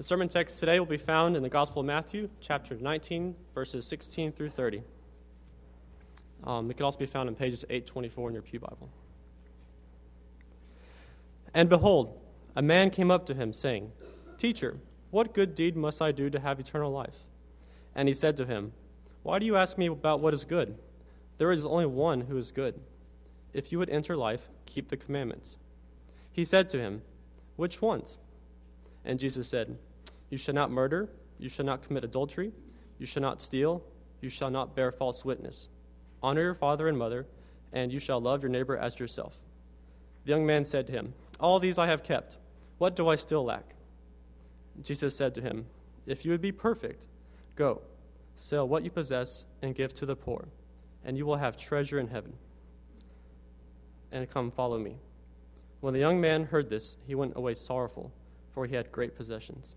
The sermon text today will be found in the Gospel of Matthew, chapter 19, verses 16 through 30. Um, it can also be found in pages 824 in your Pew Bible. And behold, a man came up to him, saying, Teacher, what good deed must I do to have eternal life? And he said to him, Why do you ask me about what is good? There is only one who is good. If you would enter life, keep the commandments. He said to him, Which ones? And Jesus said, you shall not murder. You shall not commit adultery. You shall not steal. You shall not bear false witness. Honor your father and mother, and you shall love your neighbor as yourself. The young man said to him, All these I have kept. What do I still lack? Jesus said to him, If you would be perfect, go, sell what you possess, and give to the poor, and you will have treasure in heaven. And come, follow me. When the young man heard this, he went away sorrowful, for he had great possessions.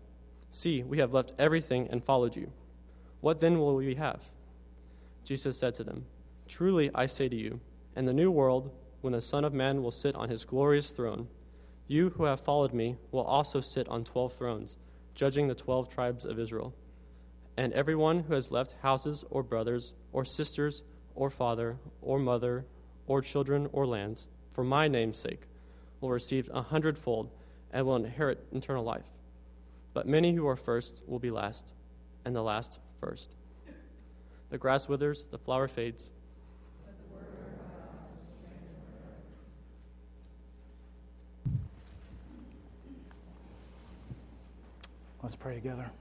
See, we have left everything and followed you. What then will we have? Jesus said to them, Truly I say to you, in the new world, when the Son of Man will sit on his glorious throne, you who have followed me will also sit on twelve thrones, judging the twelve tribes of Israel. And everyone who has left houses or brothers or sisters or father or mother or children or lands, for my name's sake, will receive a hundredfold and will inherit eternal life. But many who are first will be last, and the last first. The grass withers, the flower fades. Let's pray together.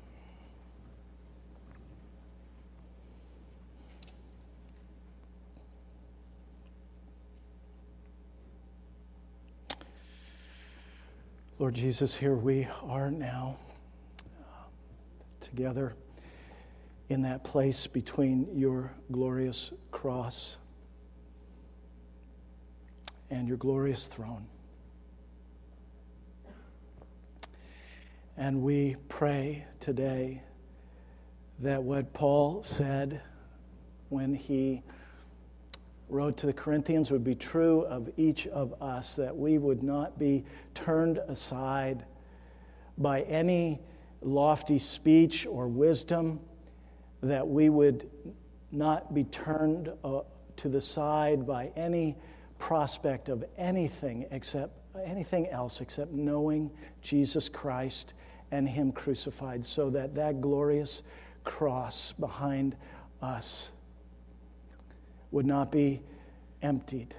Lord Jesus, here we are now together in that place between your glorious cross and your glorious throne. And we pray today that what Paul said when he wrote to the Corinthians would be true of each of us, that we would not be turned aside by any lofty speech or wisdom, that we would not be turned uh, to the side by any prospect of anything except anything else except knowing Jesus Christ and him crucified so that that glorious cross behind us would not be emptied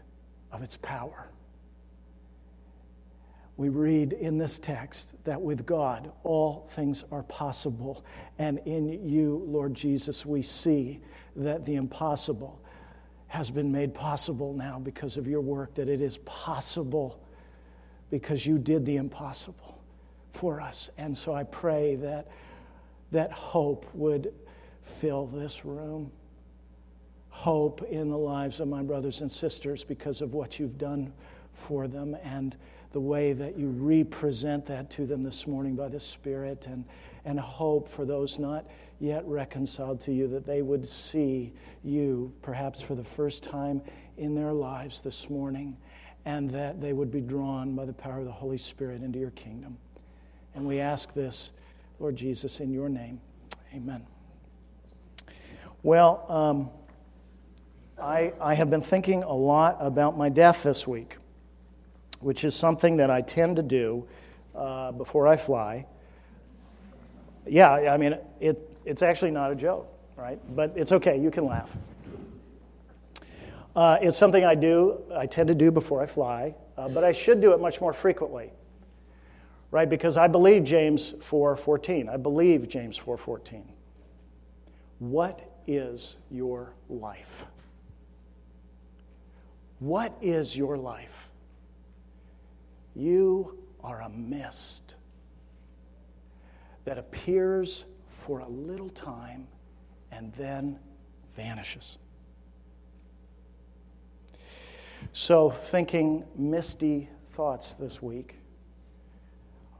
of its power we read in this text that with God all things are possible. And in you, Lord Jesus, we see that the impossible has been made possible now because of your work, that it is possible because you did the impossible for us. And so I pray that that hope would fill this room. Hope in the lives of my brothers and sisters because of what you've done for them and the way that you represent that to them this morning by the Spirit and, and hope for those not yet reconciled to you that they would see you perhaps for the first time in their lives this morning and that they would be drawn by the power of the Holy Spirit into your kingdom. And we ask this, Lord Jesus, in your name. Amen. Well, um, I, I have been thinking a lot about my death this week which is something that I tend to do uh, before I fly. Yeah, I mean, it, it's actually not a joke, right? But it's okay, you can laugh. Uh, it's something I do, I tend to do before I fly, uh, but I should do it much more frequently, right? Because I believe James 4.14. I believe James 4.14. What is your life? What is your life? You are a mist that appears for a little time and then vanishes. So, thinking misty thoughts this week,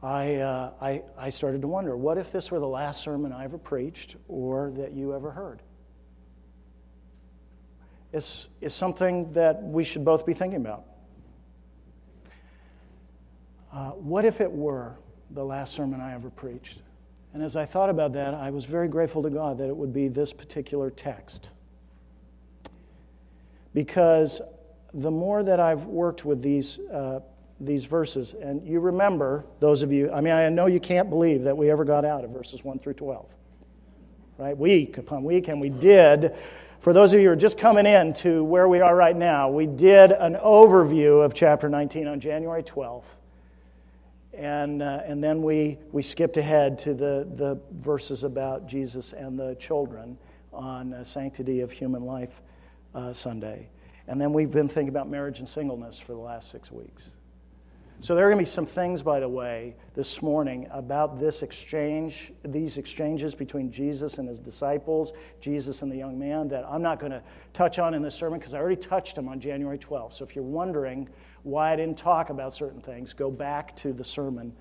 I, uh, I, I started to wonder what if this were the last sermon I ever preached or that you ever heard? It's, it's something that we should both be thinking about. Uh, what if it were the last sermon I ever preached? And as I thought about that, I was very grateful to God that it would be this particular text. Because the more that I've worked with these, uh, these verses, and you remember, those of you, I mean, I know you can't believe that we ever got out of verses 1 through 12, right? Week upon week, and we did. For those of you who are just coming in to where we are right now, we did an overview of chapter 19 on January 12th. And, uh, and then we, we skipped ahead to the, the verses about Jesus and the children on uh, Sanctity of Human Life uh, Sunday. And then we've been thinking about marriage and singleness for the last six weeks. So there are going to be some things, by the way, this morning about this exchange, these exchanges between Jesus and his disciples, Jesus and the young man, that I'm not going to touch on in this sermon because I already touched them on January 12th. So if you're wondering why I didn't talk about certain things, go back to the sermon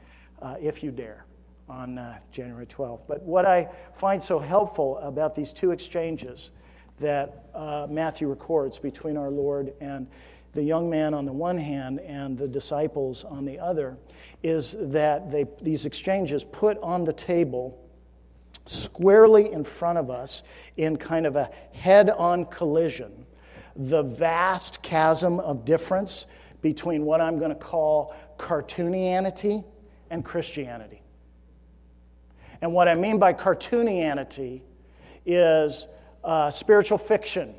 uh, if you dare on uh, January 12th. But what I find so helpful about these two exchanges that uh, Matthew records between our Lord and the young man on the one hand and the disciples on the other is that they, these exchanges put on the table squarely in front of us in kind of a head on collision the vast chasm of difference between what I'm going to call cartoonianity and Christianity. And what I mean by cartoonianity is uh, spiritual fiction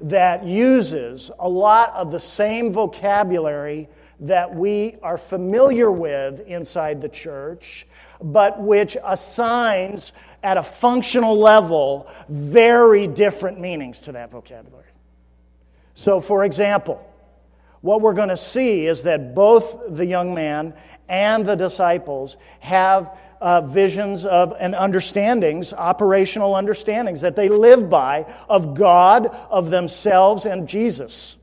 that uses a lot of the same vocabulary that we are familiar with inside the church, but which assigns at a functional level very different meanings to that vocabulary. So, for example, what we're going to see is that both the young man and the disciples have uh, visions of and understandings, operational understandings that they live by of God, of themselves, and Jesus.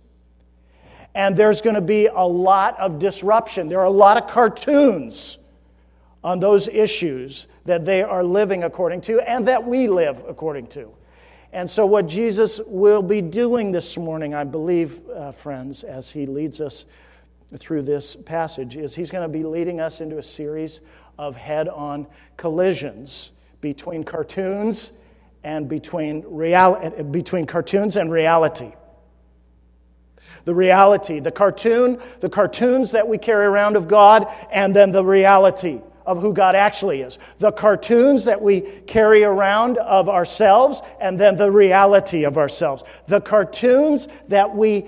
And there's going to be a lot of disruption. There are a lot of cartoons on those issues that they are living according to and that we live according to. And so, what Jesus will be doing this morning, I believe, uh, friends, as he leads us through this passage, is he's going to be leading us into a series of head on collisions between cartoons and between, real- between cartoons and reality. The reality, the cartoon, the cartoons that we carry around of God, and then the reality of who God actually is. The cartoons that we carry around of ourselves, and then the reality of ourselves. The cartoons that we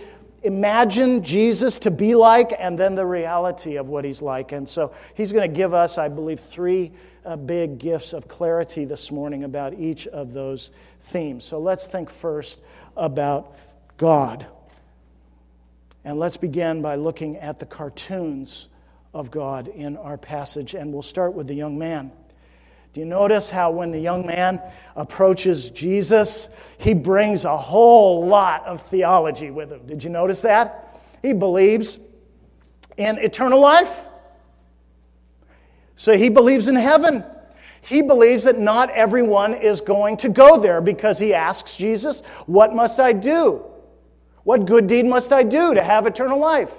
imagine Jesus to be like, and then the reality of what he's like. And so he's going to give us, I believe, three uh, big gifts of clarity this morning about each of those themes. So let's think first about God. And let's begin by looking at the cartoons of God in our passage. And we'll start with the young man. Do you notice how when the young man approaches Jesus, he brings a whole lot of theology with him? Did you notice that? He believes in eternal life. So he believes in heaven. He believes that not everyone is going to go there because he asks Jesus, What must I do? What good deed must I do to have eternal life?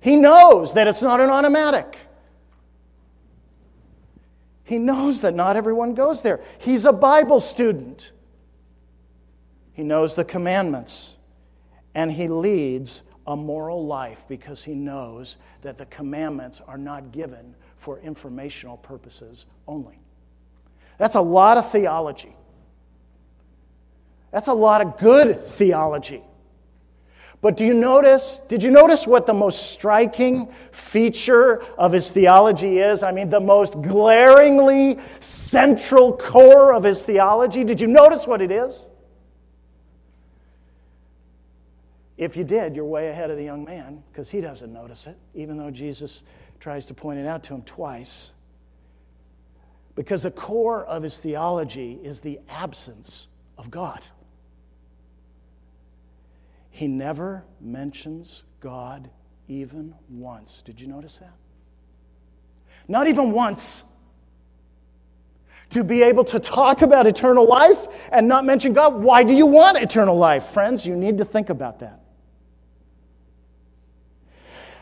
He knows that it's not an automatic. He knows that not everyone goes there. He's a Bible student. He knows the commandments. And he leads a moral life because he knows that the commandments are not given for informational purposes only. That's a lot of theology. That's a lot of good theology. But do you notice, did you notice what the most striking feature of his theology is? I mean, the most glaringly central core of his theology? Did you notice what it is? If you did, you're way ahead of the young man because he doesn't notice it, even though Jesus tries to point it out to him twice. Because the core of his theology is the absence of God. He never mentions God even once. Did you notice that? Not even once. To be able to talk about eternal life and not mention God. Why do you want eternal life? Friends, you need to think about that.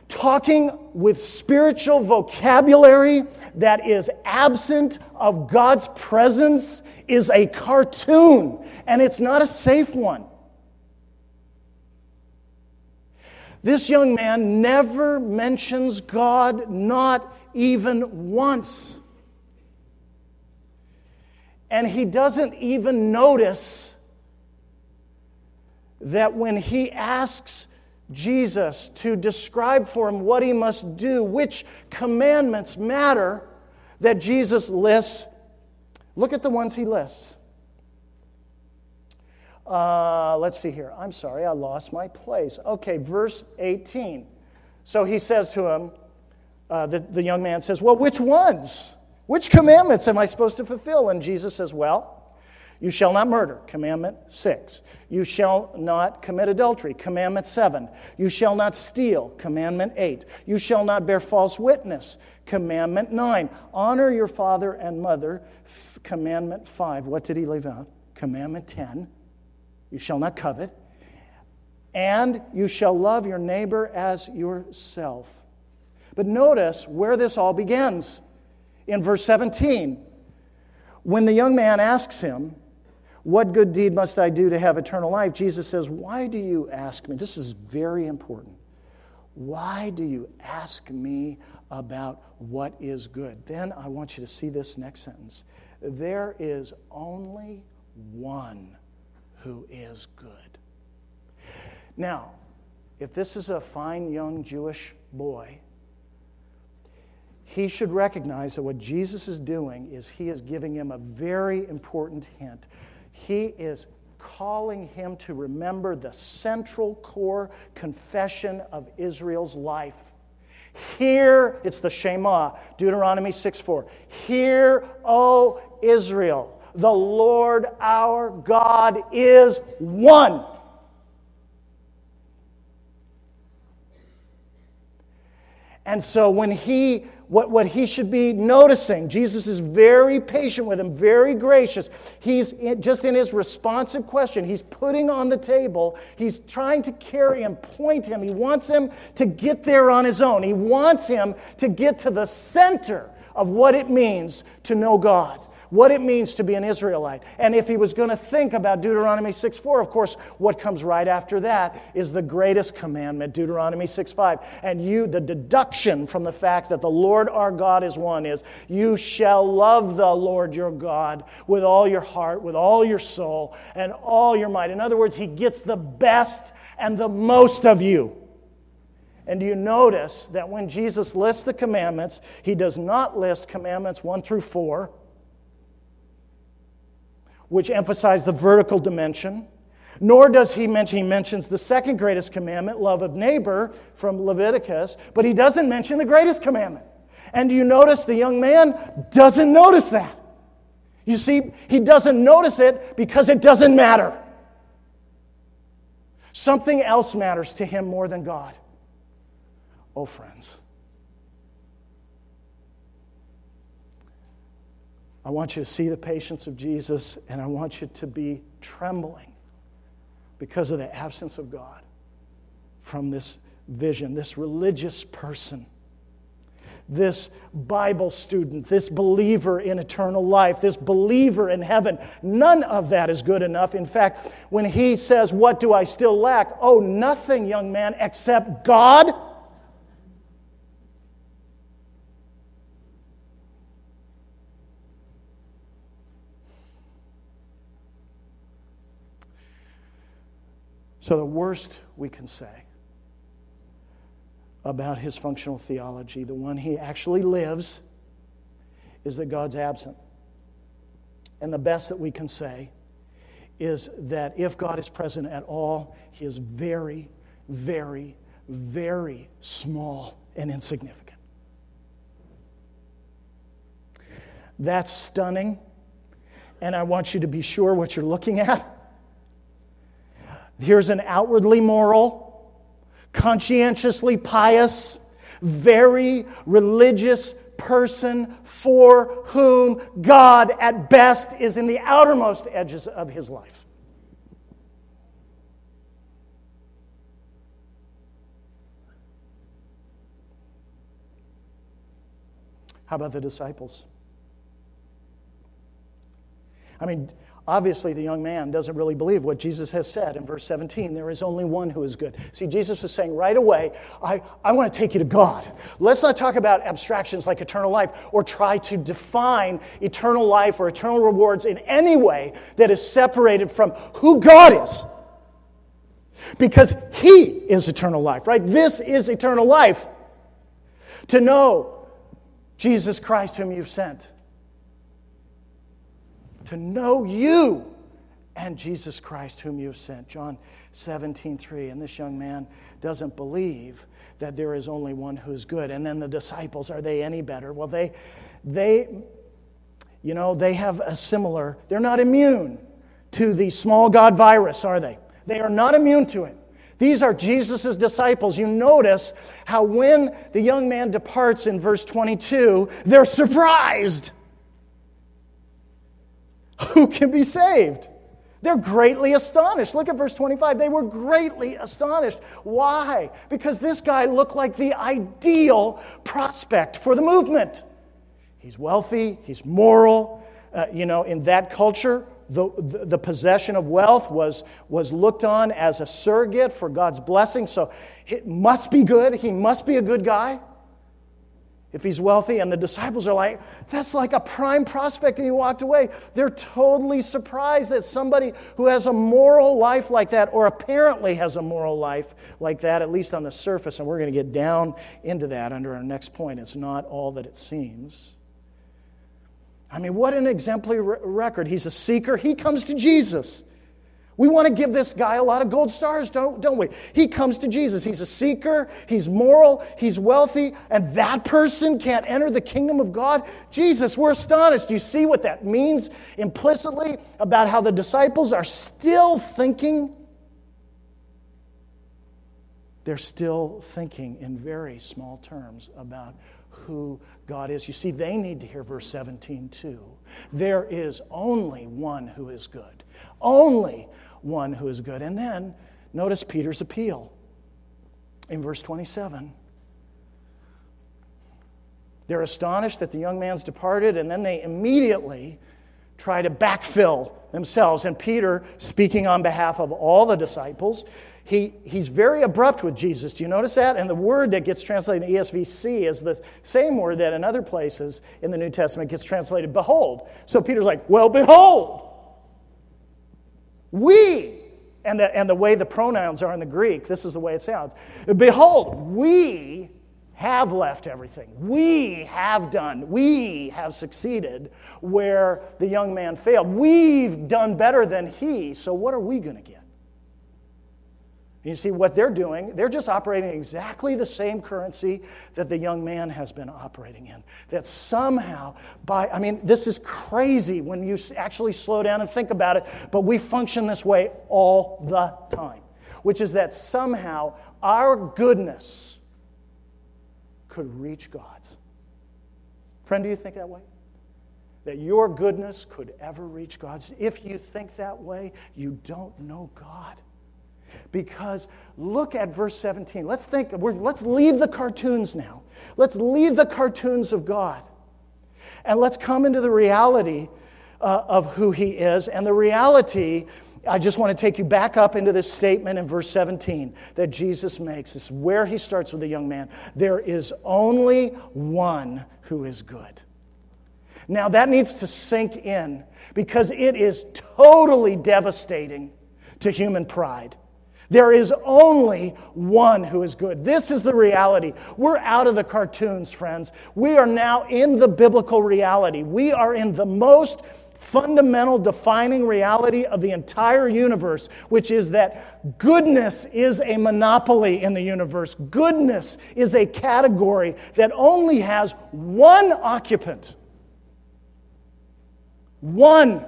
Talking with spiritual vocabulary that is absent of God's presence is a cartoon, and it's not a safe one. This young man never mentions God, not even once. And he doesn't even notice that when he asks Jesus to describe for him what he must do, which commandments matter, that Jesus lists. Look at the ones he lists. Uh, let's see here. I'm sorry, I lost my place. Okay, verse 18. So he says to him, uh, the, the young man says, Well, which ones? Which commandments am I supposed to fulfill? And Jesus says, Well, you shall not murder, commandment 6. You shall not commit adultery, commandment 7. You shall not steal, commandment 8. You shall not bear false witness, commandment 9. Honor your father and mother, f- commandment 5. What did he leave out? Commandment 10. You shall not covet. And you shall love your neighbor as yourself. But notice where this all begins. In verse 17, when the young man asks him, What good deed must I do to have eternal life? Jesus says, Why do you ask me? This is very important. Why do you ask me about what is good? Then I want you to see this next sentence. There is only one who is good. Now, if this is a fine young Jewish boy, he should recognize that what Jesus is doing is he is giving him a very important hint. He is calling him to remember the central core confession of Israel's life. Hear, it's the Shema, Deuteronomy 6 4. Hear, O Israel, the Lord our God is one. And so when he what, what he should be noticing. Jesus is very patient with him, very gracious. He's in, just in his responsive question, he's putting on the table, he's trying to carry him, point him. He wants him to get there on his own. He wants him to get to the center of what it means to know God what it means to be an Israelite. And if he was going to think about Deuteronomy 6 4, of course, what comes right after that is the greatest commandment, Deuteronomy 6 5. And you, the deduction from the fact that the Lord our God is one is you shall love the Lord your God with all your heart, with all your soul, and all your might. In other words, he gets the best and the most of you. And do you notice that when Jesus lists the commandments, he does not list commandments 1 through 4 which emphasize the vertical dimension. Nor does he mention, he mentions the second greatest commandment, love of neighbor, from Leviticus, but he doesn't mention the greatest commandment. And do you notice the young man doesn't notice that? You see, he doesn't notice it because it doesn't matter. Something else matters to him more than God. Oh, friends. I want you to see the patience of Jesus, and I want you to be trembling because of the absence of God from this vision, this religious person, this Bible student, this believer in eternal life, this believer in heaven. None of that is good enough. In fact, when he says, What do I still lack? Oh, nothing, young man, except God So, the worst we can say about his functional theology, the one he actually lives, is that God's absent. And the best that we can say is that if God is present at all, he is very, very, very small and insignificant. That's stunning. And I want you to be sure what you're looking at. Here's an outwardly moral, conscientiously pious, very religious person for whom God, at best, is in the outermost edges of his life. How about the disciples? I mean, Obviously, the young man doesn't really believe what Jesus has said in verse 17. There is only one who is good. See, Jesus was saying right away, I, I want to take you to God. Let's not talk about abstractions like eternal life or try to define eternal life or eternal rewards in any way that is separated from who God is. Because He is eternal life, right? This is eternal life. To know Jesus Christ, whom you've sent to know you and Jesus Christ, whom you have sent. John 17, 3. And this young man doesn't believe that there is only one who's good. And then the disciples, are they any better? Well, they, they, you know, they have a similar, they're not immune to the small God virus, are they? They are not immune to it. These are Jesus' disciples. You notice how when the young man departs in verse 22, they're surprised who can be saved? They're greatly astonished. Look at verse 25. They were greatly astonished. Why? Because this guy looked like the ideal prospect for the movement. He's wealthy, he's moral. Uh, you know, in that culture, the, the, the, possession of wealth was, was looked on as a surrogate for God's blessing. So it must be good. He must be a good guy if he's wealthy. And the disciples are like, that's like a prime prospect. And he walked away. They're totally surprised that somebody who has a moral life like that, or apparently has a moral life like that, at least on the surface, and we're going to get down into that under our next point. It's not all that it seems. I mean, what an exemplary record. He's a seeker, he comes to Jesus. We want to give this guy a lot of gold stars, don't, don't we? He comes to Jesus. He's a seeker, he's moral, he's wealthy, and that person can't enter the kingdom of God. Jesus, we're astonished. You see what that means implicitly about how the disciples are still thinking? They're still thinking in very small terms about who God is. You see, they need to hear verse 17 too. There is only one who is good. Only one who is good. And then notice Peter's appeal in verse 27. They're astonished that the young man's departed, and then they immediately try to backfill themselves. And Peter, speaking on behalf of all the disciples, he, he's very abrupt with Jesus. Do you notice that? And the word that gets translated in the ESV is the same word that in other places in the New Testament gets translated behold. So Peter's like, well, behold. We, and the, and the way the pronouns are in the Greek, this is the way it sounds. Behold, we have left everything. We have done, we have succeeded where the young man failed. We've done better than he, so what are we going to get? You see what they're doing? They're just operating exactly the same currency that the young man has been operating in. That somehow, by, I mean, this is crazy when you actually slow down and think about it, but we function this way all the time, which is that somehow our goodness could reach God's. Friend, do you think that way? That your goodness could ever reach God's? If you think that way, you don't know God. Because look at verse 17. Let's think, let's leave the cartoons now. Let's leave the cartoons of God. And let's come into the reality uh, of who He is. And the reality, I just want to take you back up into this statement in verse 17 that Jesus makes. This is where He starts with the young man. There is only one who is good. Now, that needs to sink in because it is totally devastating to human pride. There is only one who is good. This is the reality. We're out of the cartoons, friends. We are now in the biblical reality. We are in the most fundamental defining reality of the entire universe, which is that goodness is a monopoly in the universe. Goodness is a category that only has one occupant. One.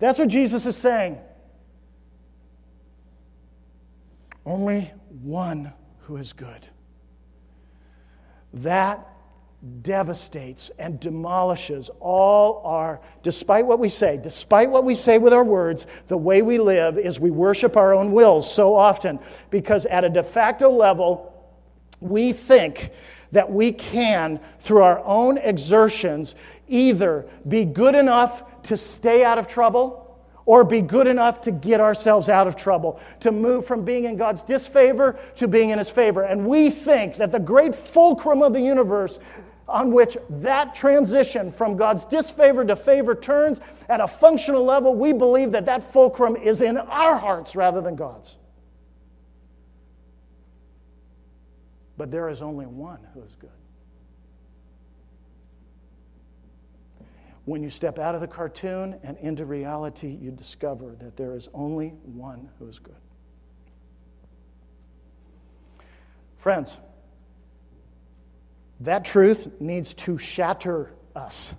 That's what Jesus is saying. Only one who is good. That devastates and demolishes all our, despite what we say, despite what we say with our words, the way we live is we worship our own wills so often because at a de facto level, we think that we can, through our own exertions, either be good enough to stay out of trouble or be good enough to get ourselves out of trouble, to move from being in God's disfavor to being in His favor. And we think that the great fulcrum of the universe on which that transition from God's disfavor to favor turns at a functional level, we believe that that fulcrum is in our hearts rather than God's. But there is only one who is good. When you step out of the cartoon and into reality, you discover that there is only one who is good. Friends, that truth needs to shatter us.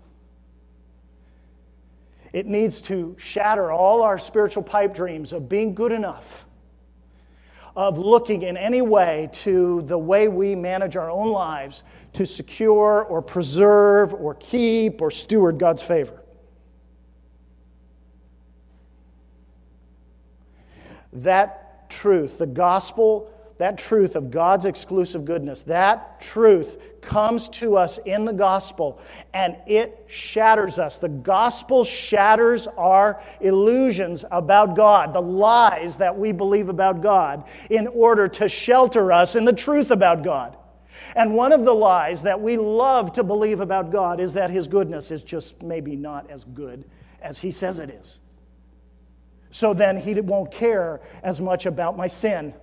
It needs to shatter all our spiritual pipe dreams of being good enough, of looking in any way to the way we manage our own lives to secure or preserve or keep or steward God's favor. That truth, the gospel that truth of God's exclusive goodness, that truth comes to us in the gospel and it shatters us. The gospel shatters our illusions about God, the lies that we believe about God, in order to shelter us in the truth about God. And one of the lies that we love to believe about God is that His goodness is just maybe not as good as He says it is. So then He won't care as much about my sin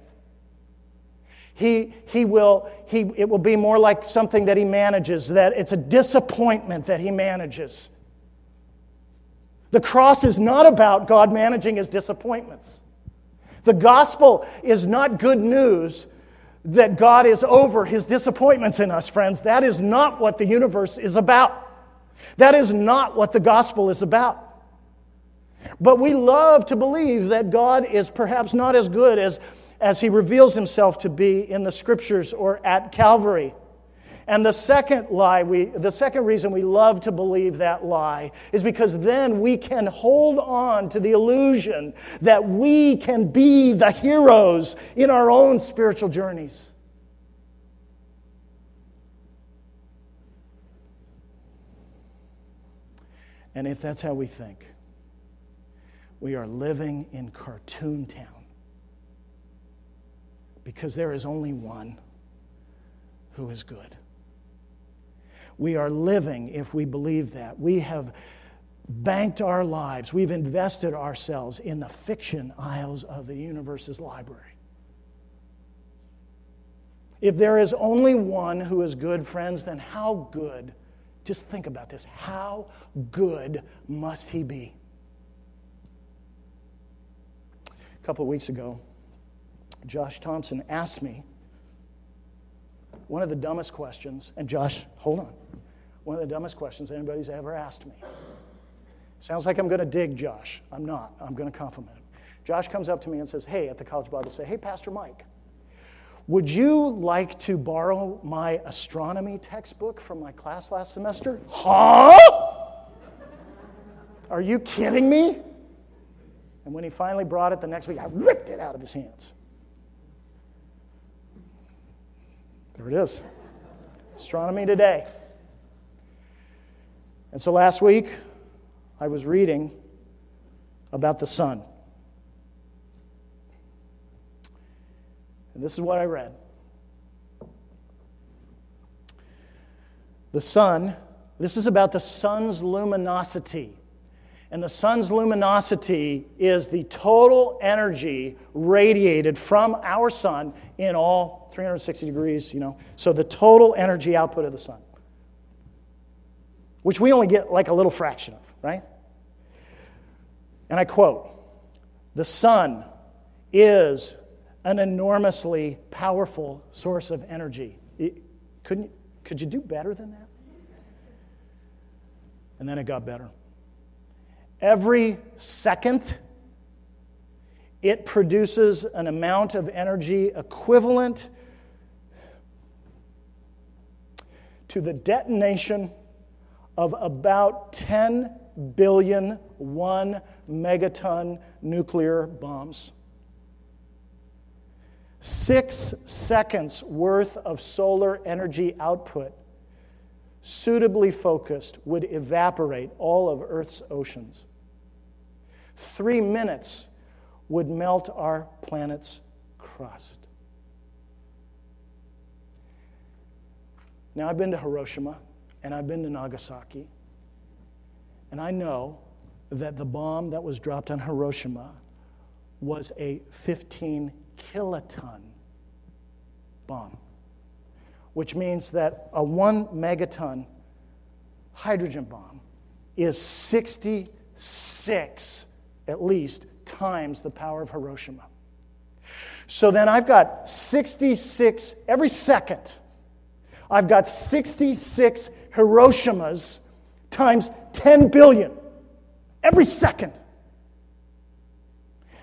he, he will, he, it will be more like something that he manages, that it's a disappointment that he manages. The cross is not about God managing his disappointments. The gospel is not good news that God is over his disappointments in us, friends. That is not what the universe is about. That is not what the gospel is about. But we love to believe that God is perhaps not as good as as he reveals himself to be in the scriptures or at Calvary. And the second lie, we, the second reason we love to believe that lie is because then we can hold on to the illusion that we can be the heroes in our own spiritual journeys. And if that's how we think, we are living in cartoon town because there is only one who is good. We are living if we believe that. We have banked our lives, we've invested ourselves in the fiction aisles of the universe's library. If there is only one who is good, friends, then how good, just think about this, how good must he be? A couple of weeks ago, Josh Thompson asked me one of the dumbest questions, and Josh, hold on, one of the dumbest questions anybody's ever asked me. Sounds like I'm going to dig Josh. I'm not. I'm going to compliment him. Josh comes up to me and says, Hey, at the college Bible, say, Hey, Pastor Mike, would you like to borrow my astronomy textbook from my class last semester? Huh? Are you kidding me? And when he finally brought it the next week, I ripped it out of his hands. There it is. Astronomy Today. And so last week, I was reading about the sun. And this is what I read The sun, this is about the sun's luminosity. And the sun's luminosity is the total energy radiated from our sun in all 360 degrees, you know. So the total energy output of the sun, which we only get like a little fraction of, right? And I quote The sun is an enormously powerful source of energy. It, couldn't, could you do better than that? And then it got better. Every second, it produces an amount of energy equivalent to the detonation of about 10 billion one megaton nuclear bombs. Six seconds worth of solar energy output, suitably focused, would evaporate all of Earth's oceans. Three minutes would melt our planet's crust. Now, I've been to Hiroshima and I've been to Nagasaki, and I know that the bomb that was dropped on Hiroshima was a 15 kiloton bomb, which means that a one megaton hydrogen bomb is 66 at least times the power of Hiroshima. So then I've got 66 every second. I've got 66 Hiroshimas times 10 billion every second.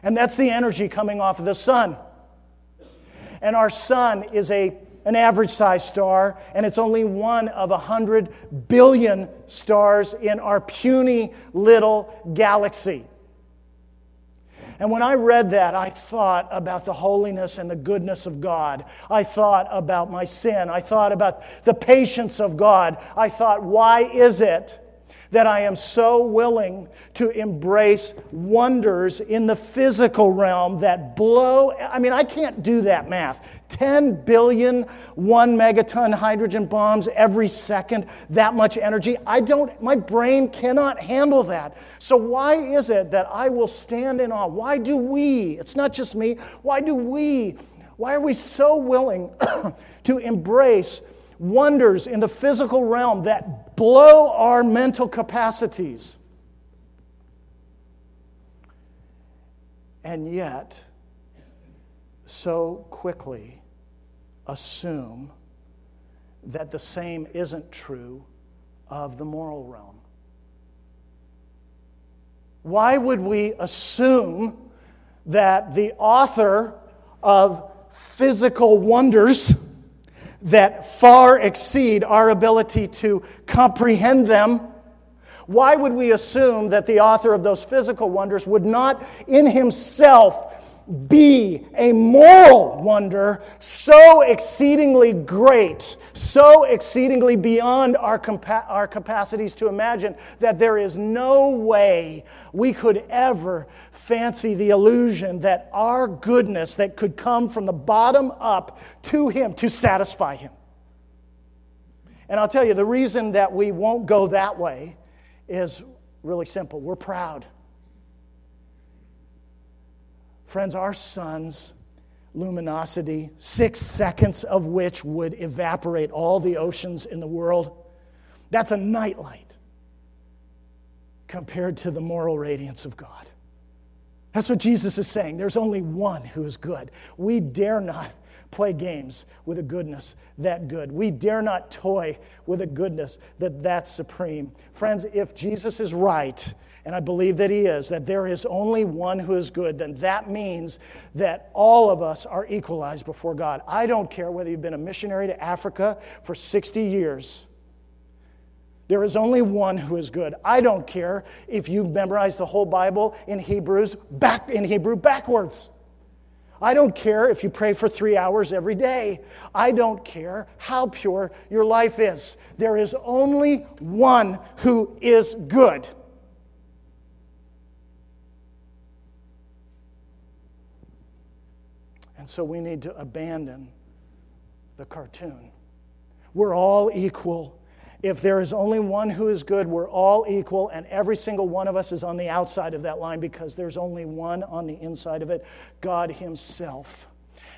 And that's the energy coming off of the sun. And our sun is a, an average sized star, and it's only one of a 100 billion stars in our puny little galaxy. And when I read that, I thought about the holiness and the goodness of God. I thought about my sin. I thought about the patience of God. I thought, why is it that I am so willing to embrace wonders in the physical realm that blow. I mean, I can't do that math. 10 billion one megaton hydrogen bombs every second, that much energy. I don't, my brain cannot handle that. So, why is it that I will stand in awe? Why do we, it's not just me, why do we, why are we so willing to embrace wonders in the physical realm that blow our mental capacities. And yet, so quickly assume that the same isn't true of the moral realm. Why would we assume that the author of physical wonders that far exceed our ability to comprehend them. Why would we assume that the author of those physical wonders would not in himself be a moral wonder so exceedingly great, so exceedingly beyond our, compa- our capacities to imagine that there is no way we could ever fancy the illusion that our goodness that could come from the bottom up to Him to satisfy Him. And I'll tell you, the reason that we won't go that way is really simple. We're proud. Friends, our sun's luminosity, six seconds of which would evaporate all the oceans in the world, that's a nightlight compared to the moral radiance of God. That's what Jesus is saying. There's only one who is good. We dare not play games with a goodness that good. We dare not toy with a goodness that that's supreme. Friends, if Jesus is right, and I believe that He is, that there is only one who is good, then that means that all of us are equalized before God. I don't care whether you've been a missionary to Africa for 60 years. There is only one who is good. I don't care if you memorize the whole Bible in Hebrews back in Hebrew backwards. I don't care if you pray for three hours every day. I don't care how pure your life is. There is only one who is good. And so we need to abandon the cartoon. We're all equal. If there is only one who is good, we're all equal, and every single one of us is on the outside of that line because there's only one on the inside of it God Himself.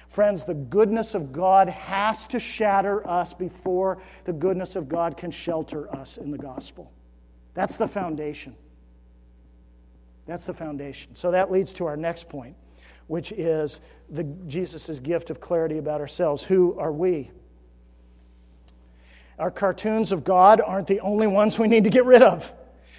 Friends, the goodness of God has to shatter us before the goodness of God can shelter us in the gospel. That's the foundation. That's the foundation. So that leads to our next point which is the Jesus' gift of clarity about ourselves. Who are we? Our cartoons of God aren't the only ones we need to get rid of.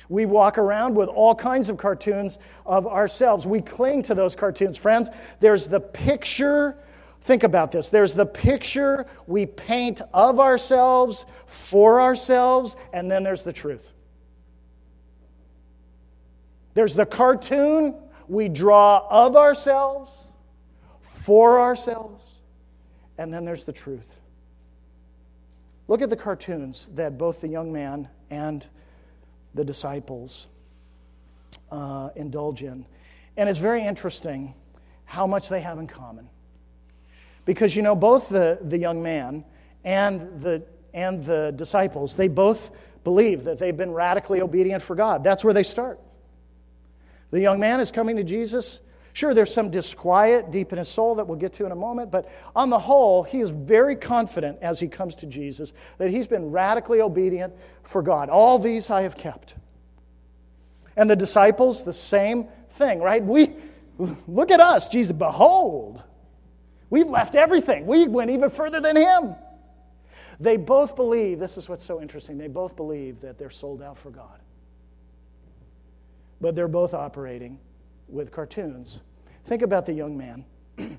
We walk around with all kinds of cartoons of ourselves. We cling to those cartoons. Friends, there's the picture. Think about this. There's the picture we paint of ourselves, for ourselves, and then there's the truth. There's the cartoon we draw of ourselves, for ourselves, and then there's the truth. Look at the cartoons that both the young man and the disciples uh, indulge in. And it's very interesting how much they have in common. Because, you know, both the, the young man and the, and the disciples, they both believe that they've been radically obedient for God. That's where they start. The young man is coming to Jesus. Sure, there's some disquiet deep in his soul that we'll get to in a moment, but on the whole, he is very confident as he comes to Jesus that he's been radically obedient for God. All these I have kept. And the disciples, the same thing, right? We look at us, Jesus, behold, we've left everything. We went even further than him. They both believe, this is what's so interesting, they both believe that they're sold out for God but they're both operating with cartoons. Think about the young man.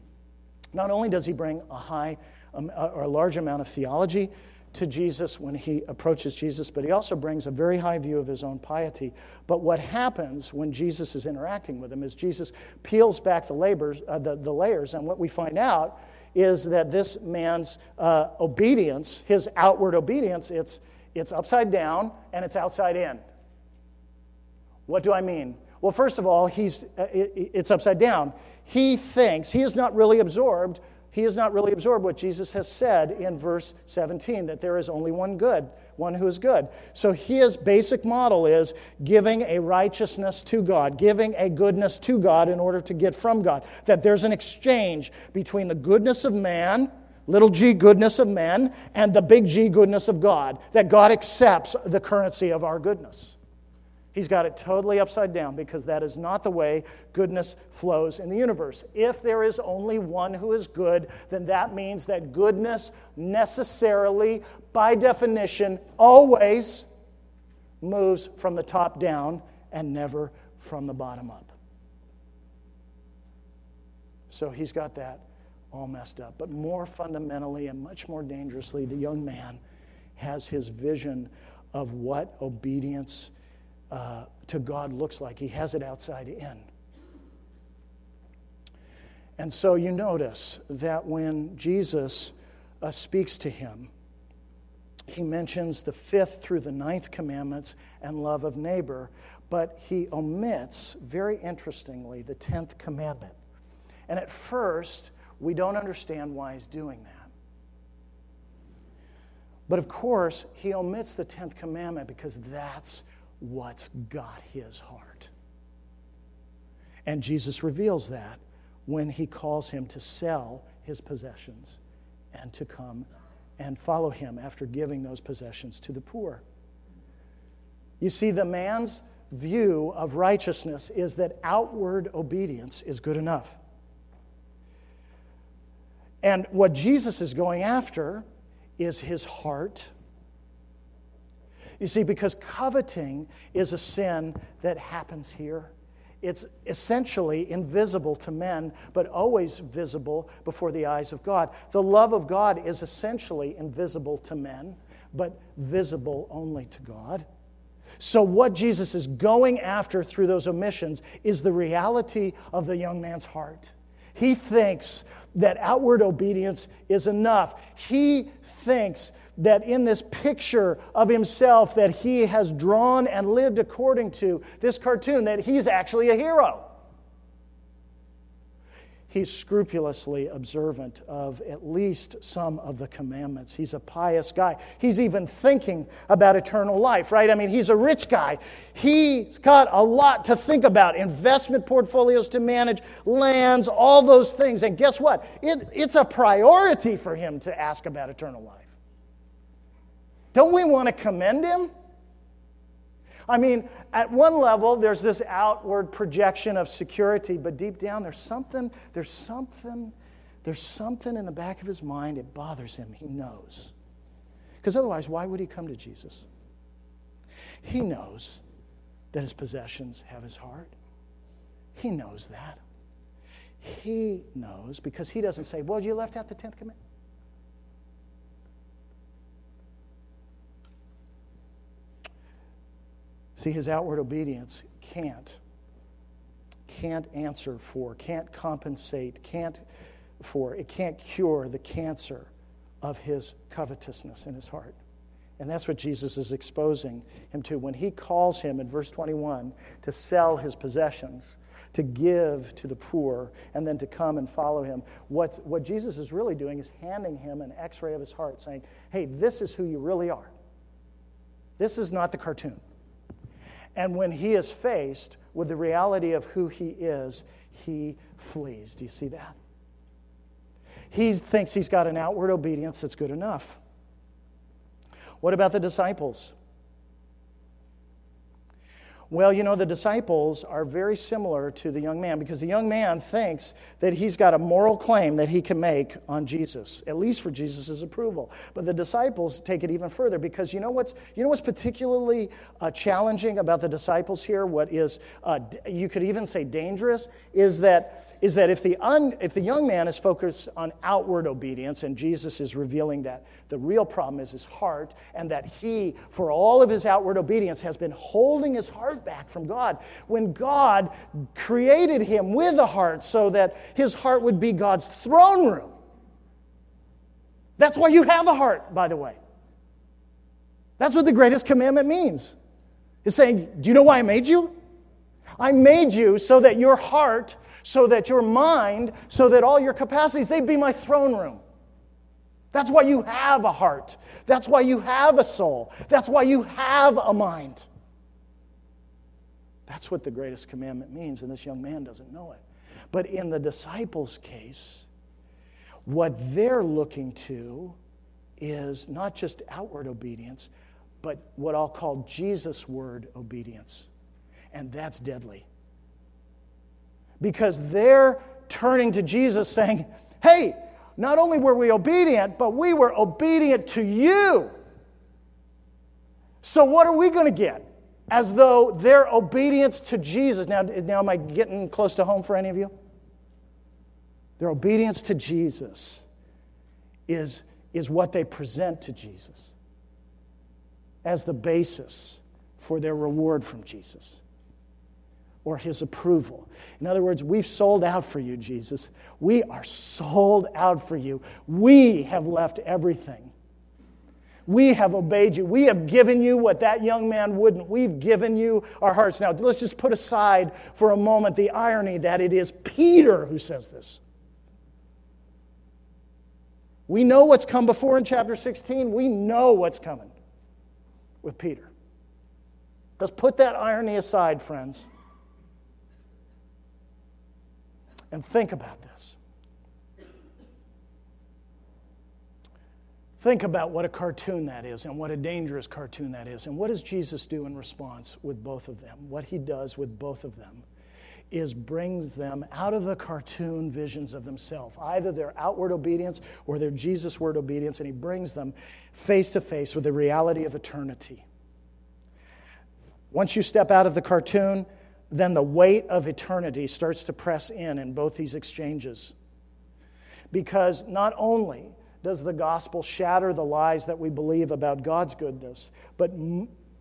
Not only does he bring a high um, or a large amount of theology to Jesus when he approaches Jesus, but he also brings a very high view of his own piety. But what happens when Jesus is interacting with him is Jesus peels back the, labors, uh, the, the layers, and what we find out is that this man's uh, obedience, his outward obedience, it's, it's upside down and it's outside in. What do I mean? Well, first of all, he's, uh, it's upside down. He thinks, he is not really absorbed, he is not really absorbed what Jesus has said in verse 17 that there is only one good, one who is good. So his basic model is giving a righteousness to God, giving a goodness to God in order to get from God. That there's an exchange between the goodness of man, little g goodness of men, and the big G goodness of God, that God accepts the currency of our goodness. He's got it totally upside down because that is not the way goodness flows in the universe. If there is only one who is good, then that means that goodness necessarily, by definition, always moves from the top down and never from the bottom up. So he's got that all messed up. But more fundamentally and much more dangerously, the young man has his vision of what obedience uh, to God looks like. He has it outside in. And so you notice that when Jesus uh, speaks to him, he mentions the fifth through the ninth commandments and love of neighbor, but he omits, very interestingly, the tenth commandment. And at first, we don't understand why he's doing that. But of course, he omits the tenth commandment because that's what's got his heart. And Jesus reveals that when he calls him to sell his possessions and to come and follow him after giving those possessions to the poor. You see, the man's view of righteousness is that outward obedience is good enough. And what Jesus is going after is his heart you see, because coveting is a sin that happens here. It's essentially invisible to men, but always visible before the eyes of God. The love of God is essentially invisible to men, but visible only to God. So, what Jesus is going after through those omissions is the reality of the young man's heart. He thinks that outward obedience is enough. He thinks that in this picture of himself that he has drawn and lived according to, this cartoon, that he's actually a hero. He's scrupulously observant of at least some of the commandments. He's a pious guy. He's even thinking about eternal life, right? I mean, he's a rich guy. He's got a lot to think about investment portfolios to manage, lands, all those things. And guess what? It, it's a priority for him to ask about eternal life. Don't we want to commend him? I mean, at one level, there's this outward projection of security, but deep down, there's something, there's something, there's something in the back of his mind. It bothers him. He knows. Because otherwise, why would he come to Jesus? He knows that his possessions have his heart. He knows that. He knows because he doesn't say, Well, you left out the 10th commandment. See, his outward obedience can't, can't answer for, can't compensate, can't for, it can't cure the cancer of his covetousness in his heart. And that's what Jesus is exposing him to. When he calls him in verse 21 to sell his possessions, to give to the poor, and then to come and follow him, what, what Jesus is really doing is handing him an x ray of his heart, saying, Hey, this is who you really are. This is not the cartoon. And when he is faced with the reality of who he is, he flees. Do you see that? He thinks he's got an outward obedience that's good enough. What about the disciples? Well, you know, the disciples are very similar to the young man because the young man thinks that he's got a moral claim that he can make on Jesus, at least for Jesus' approval. But the disciples take it even further because you know what's, you know what's particularly uh, challenging about the disciples here? What is, uh, you could even say dangerous, is that is that if the, un, if the young man is focused on outward obedience, and Jesus is revealing that the real problem is his heart, and that he, for all of his outward obedience, has been holding his heart back from God, when God created him with a heart so that his heart would be God's throne room. That's why you have a heart, by the way. That's what the greatest commandment means. It's saying, Do you know why I made you? I made you so that your heart so that your mind, so that all your capacities, they'd be my throne room. That's why you have a heart. That's why you have a soul. That's why you have a mind. That's what the greatest commandment means, and this young man doesn't know it. But in the disciples' case, what they're looking to is not just outward obedience, but what I'll call Jesus' word obedience. And that's deadly because they're turning to Jesus saying, Hey, not only were we obedient, but we were obedient to you. So, what are we going to get? As though their obedience to Jesus, now, now am I getting close to home for any of you? Their obedience to Jesus is, is what they present to Jesus as the basis for their reward from Jesus or his approval. In other words, we've sold out for you, Jesus. We are sold out for you. We have left everything. We have obeyed you. We have given you what that young man wouldn't. We've given you our hearts. Now, let's just put aside for a moment the irony that it is Peter who says this. We know what's come before in chapter 16. We know what's coming with Peter. Let's put that irony aside, friends. And think about this. Think about what a cartoon that is and what a dangerous cartoon that is. And what does Jesus do in response with both of them? What he does with both of them is brings them out of the cartoon visions of themselves, either their outward obedience or their Jesus word obedience, and he brings them face to face with the reality of eternity. Once you step out of the cartoon, then the weight of eternity starts to press in in both these exchanges. Because not only does the gospel shatter the lies that we believe about God's goodness, but,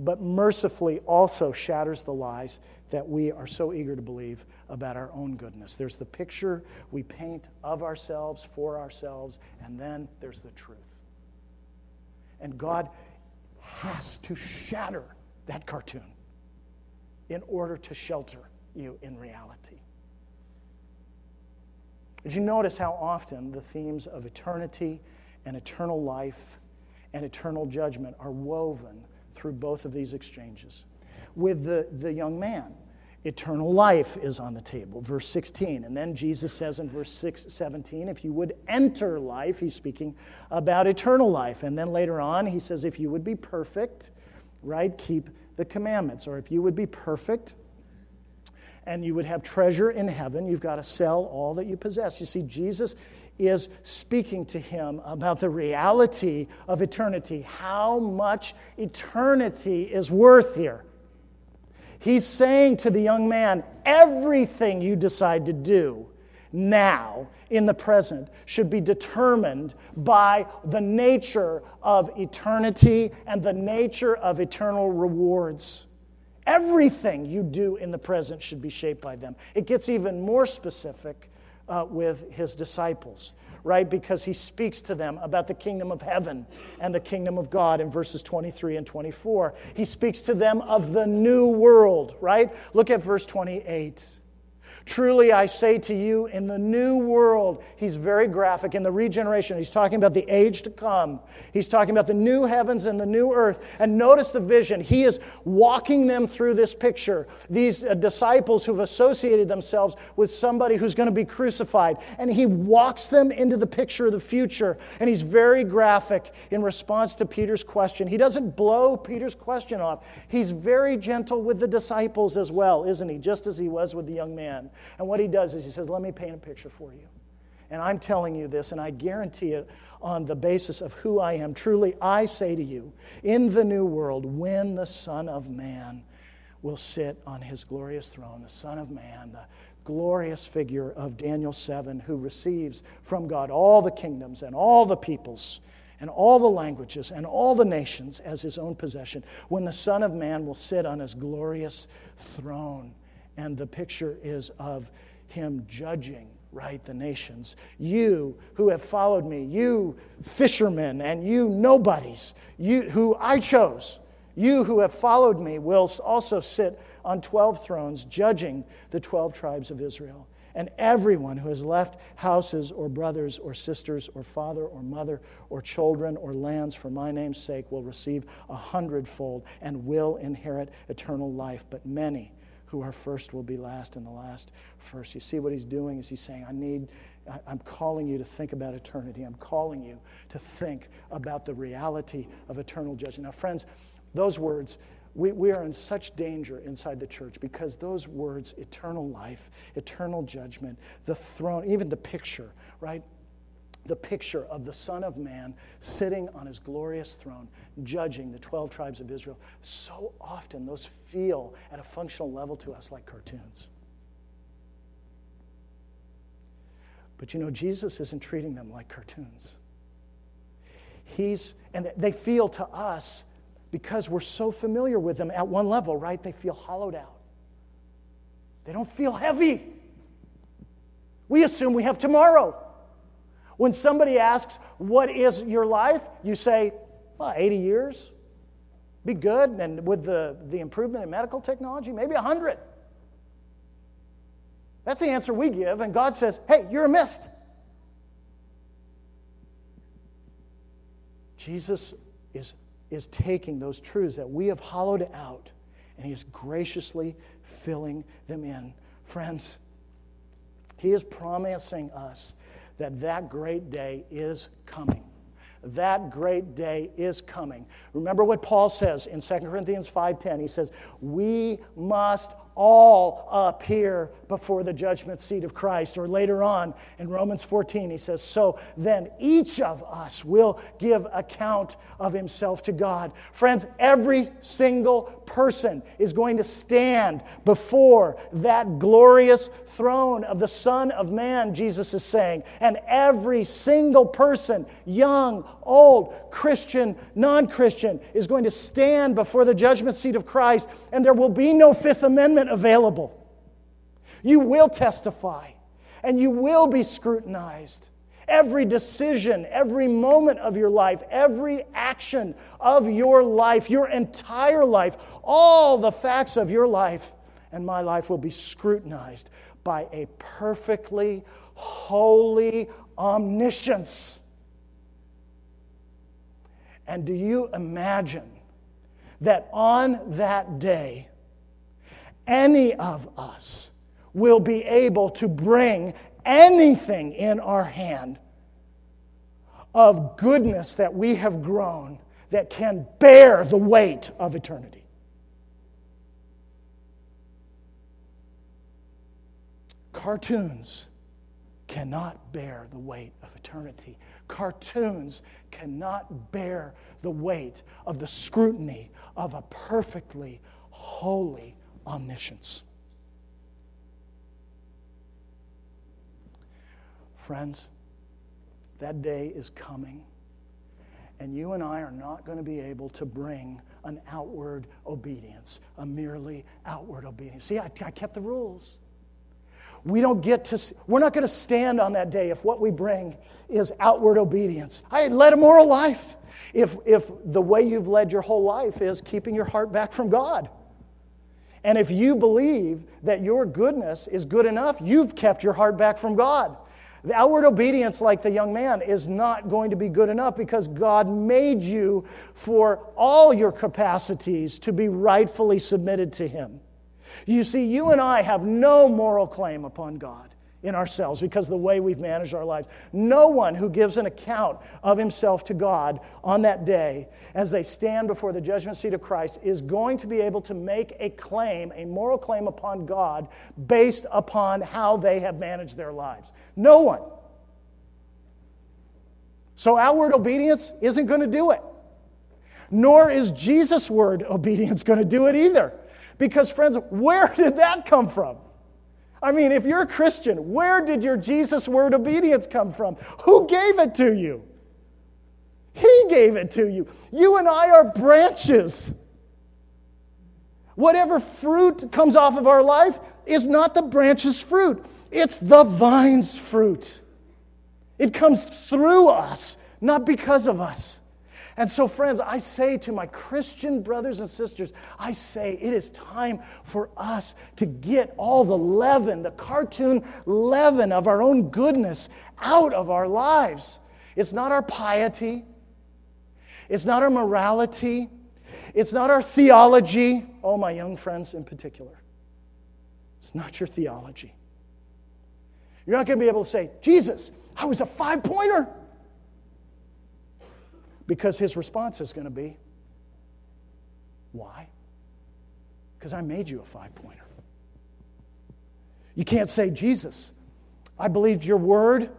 but mercifully also shatters the lies that we are so eager to believe about our own goodness. There's the picture we paint of ourselves, for ourselves, and then there's the truth. And God has to shatter that cartoon in order to shelter you in reality. Did you notice how often the themes of eternity and eternal life and eternal judgment are woven through both of these exchanges? With the, the young man, eternal life is on the table, verse 16. And then Jesus says in verse 6, 17, if you would enter life, he's speaking about eternal life. And then later on, he says, if you would be perfect, right, keep the commandments. Or if you would be perfect and you would have treasure in heaven, you've got to sell all that you possess. You see, Jesus is speaking to him about the reality of eternity, how much eternity is worth here. He's saying to the young man, everything you decide to do now in the present should be determined by the nature of eternity and the nature of eternal rewards. Everything you do in the present should be shaped by them. It gets even more specific uh, with his disciples right? Because he speaks to them about the kingdom of heaven and the kingdom of God in verses 23 and 24. He speaks to them of the new world, right? Look at verse 28. Truly, I say to you, in the new world, he's very graphic. In the regeneration, he's talking about the age to come. He's talking about the new heavens and the new earth. And notice the vision. He is walking them through this picture. These uh, disciples who've associated themselves with somebody who's going to be crucified. And he walks them into the picture of the future. And he's very graphic in response to Peter's question. He doesn't blow Peter's question off, he's very gentle with the disciples as well, isn't he? Just as he was with the young man. And what he does is he says, Let me paint a picture for you. And I'm telling you this, and I guarantee it on the basis of who I am. Truly, I say to you, in the new world, when the Son of Man will sit on his glorious throne, the Son of Man, the glorious figure of Daniel 7, who receives from God all the kingdoms and all the peoples and all the languages and all the nations as his own possession, when the Son of Man will sit on his glorious throne and the picture is of him judging right the nations. You who have followed me you fishermen and you nobodies you who i chose you who have followed me will also sit on 12 thrones judging the 12 tribes of israel. And everyone who has left houses or brothers or sisters or father or mother or children or lands for my name's sake will receive a hundredfold and will inherit eternal life. But many who are first will be last and the last first. You see what he's doing is he's saying, I need, I'm calling you to think about eternity. I'm calling you to think about the reality of eternal judgment. Now, friends, those words, we, we are in such danger inside the church because those words, eternal life, eternal judgment, the throne, even the picture, right? The picture of the Son of Man sitting on his glorious throne, judging the 12 tribes of Israel. So often, those feel at a functional level to us like cartoons. But you know, Jesus isn't treating them like cartoons. He's, and they feel to us, because we're so familiar with them at one level, right? They feel hollowed out. They don't feel heavy. We assume we have tomorrow. When somebody asks, What is your life? you say, well, 80 years. Be good. And with the, the improvement in medical technology, maybe 100. That's the answer we give. And God says, Hey, you're a mist. Jesus is, is taking those truths that we have hollowed out and He is graciously filling them in. Friends, He is promising us that that great day is coming. That great day is coming. Remember what Paul says in 2 Corinthians 5:10. He says, "We must all appear before the judgment seat of Christ." Or later on in Romans 14, he says, "So then each of us will give account of himself to God." Friends, every single person is going to stand before that glorious throne of the Son of Man, Jesus is saying. And every single person, young, old, Christian, non Christian, is going to stand before the judgment seat of Christ, and there will be no Fifth Amendment available. You will testify, and you will be scrutinized. Every decision, every moment of your life, every action of your life, your entire life, all the facts of your life and my life will be scrutinized by a perfectly holy omniscience. And do you imagine that on that day, any of us will be able to bring anything in our hand of goodness that we have grown that can bear the weight of eternity? Cartoons cannot bear the weight of eternity. Cartoons cannot bear the weight of the scrutiny of a perfectly holy omniscience. Friends, that day is coming. And you and I are not going to be able to bring an outward obedience, a merely outward obedience. See, I, I kept the rules. We don't get to, we're not going to stand on that day if what we bring is outward obedience. I led a moral life. If, if the way you've led your whole life is keeping your heart back from God. And if you believe that your goodness is good enough, you've kept your heart back from God. The outward obedience, like the young man, is not going to be good enough because God made you for all your capacities to be rightfully submitted to Him. You see, you and I have no moral claim upon God in ourselves because of the way we've managed our lives. No one who gives an account of himself to God on that day as they stand before the judgment seat of Christ is going to be able to make a claim, a moral claim upon God based upon how they have managed their lives. No one. So outward obedience isn't going to do it. Nor is Jesus' word obedience going to do it either. Because, friends, where did that come from? I mean, if you're a Christian, where did your Jesus word obedience come from? Who gave it to you? He gave it to you. You and I are branches. Whatever fruit comes off of our life is not the branch's fruit, it's the vine's fruit. It comes through us, not because of us. And so, friends, I say to my Christian brothers and sisters, I say it is time for us to get all the leaven, the cartoon leaven of our own goodness out of our lives. It's not our piety, it's not our morality, it's not our theology. Oh, my young friends in particular. It's not your theology. You're not going to be able to say, Jesus, I was a five pointer. Because his response is going to be, Why? Because I made you a five pointer. You can't say, Jesus, I believed your word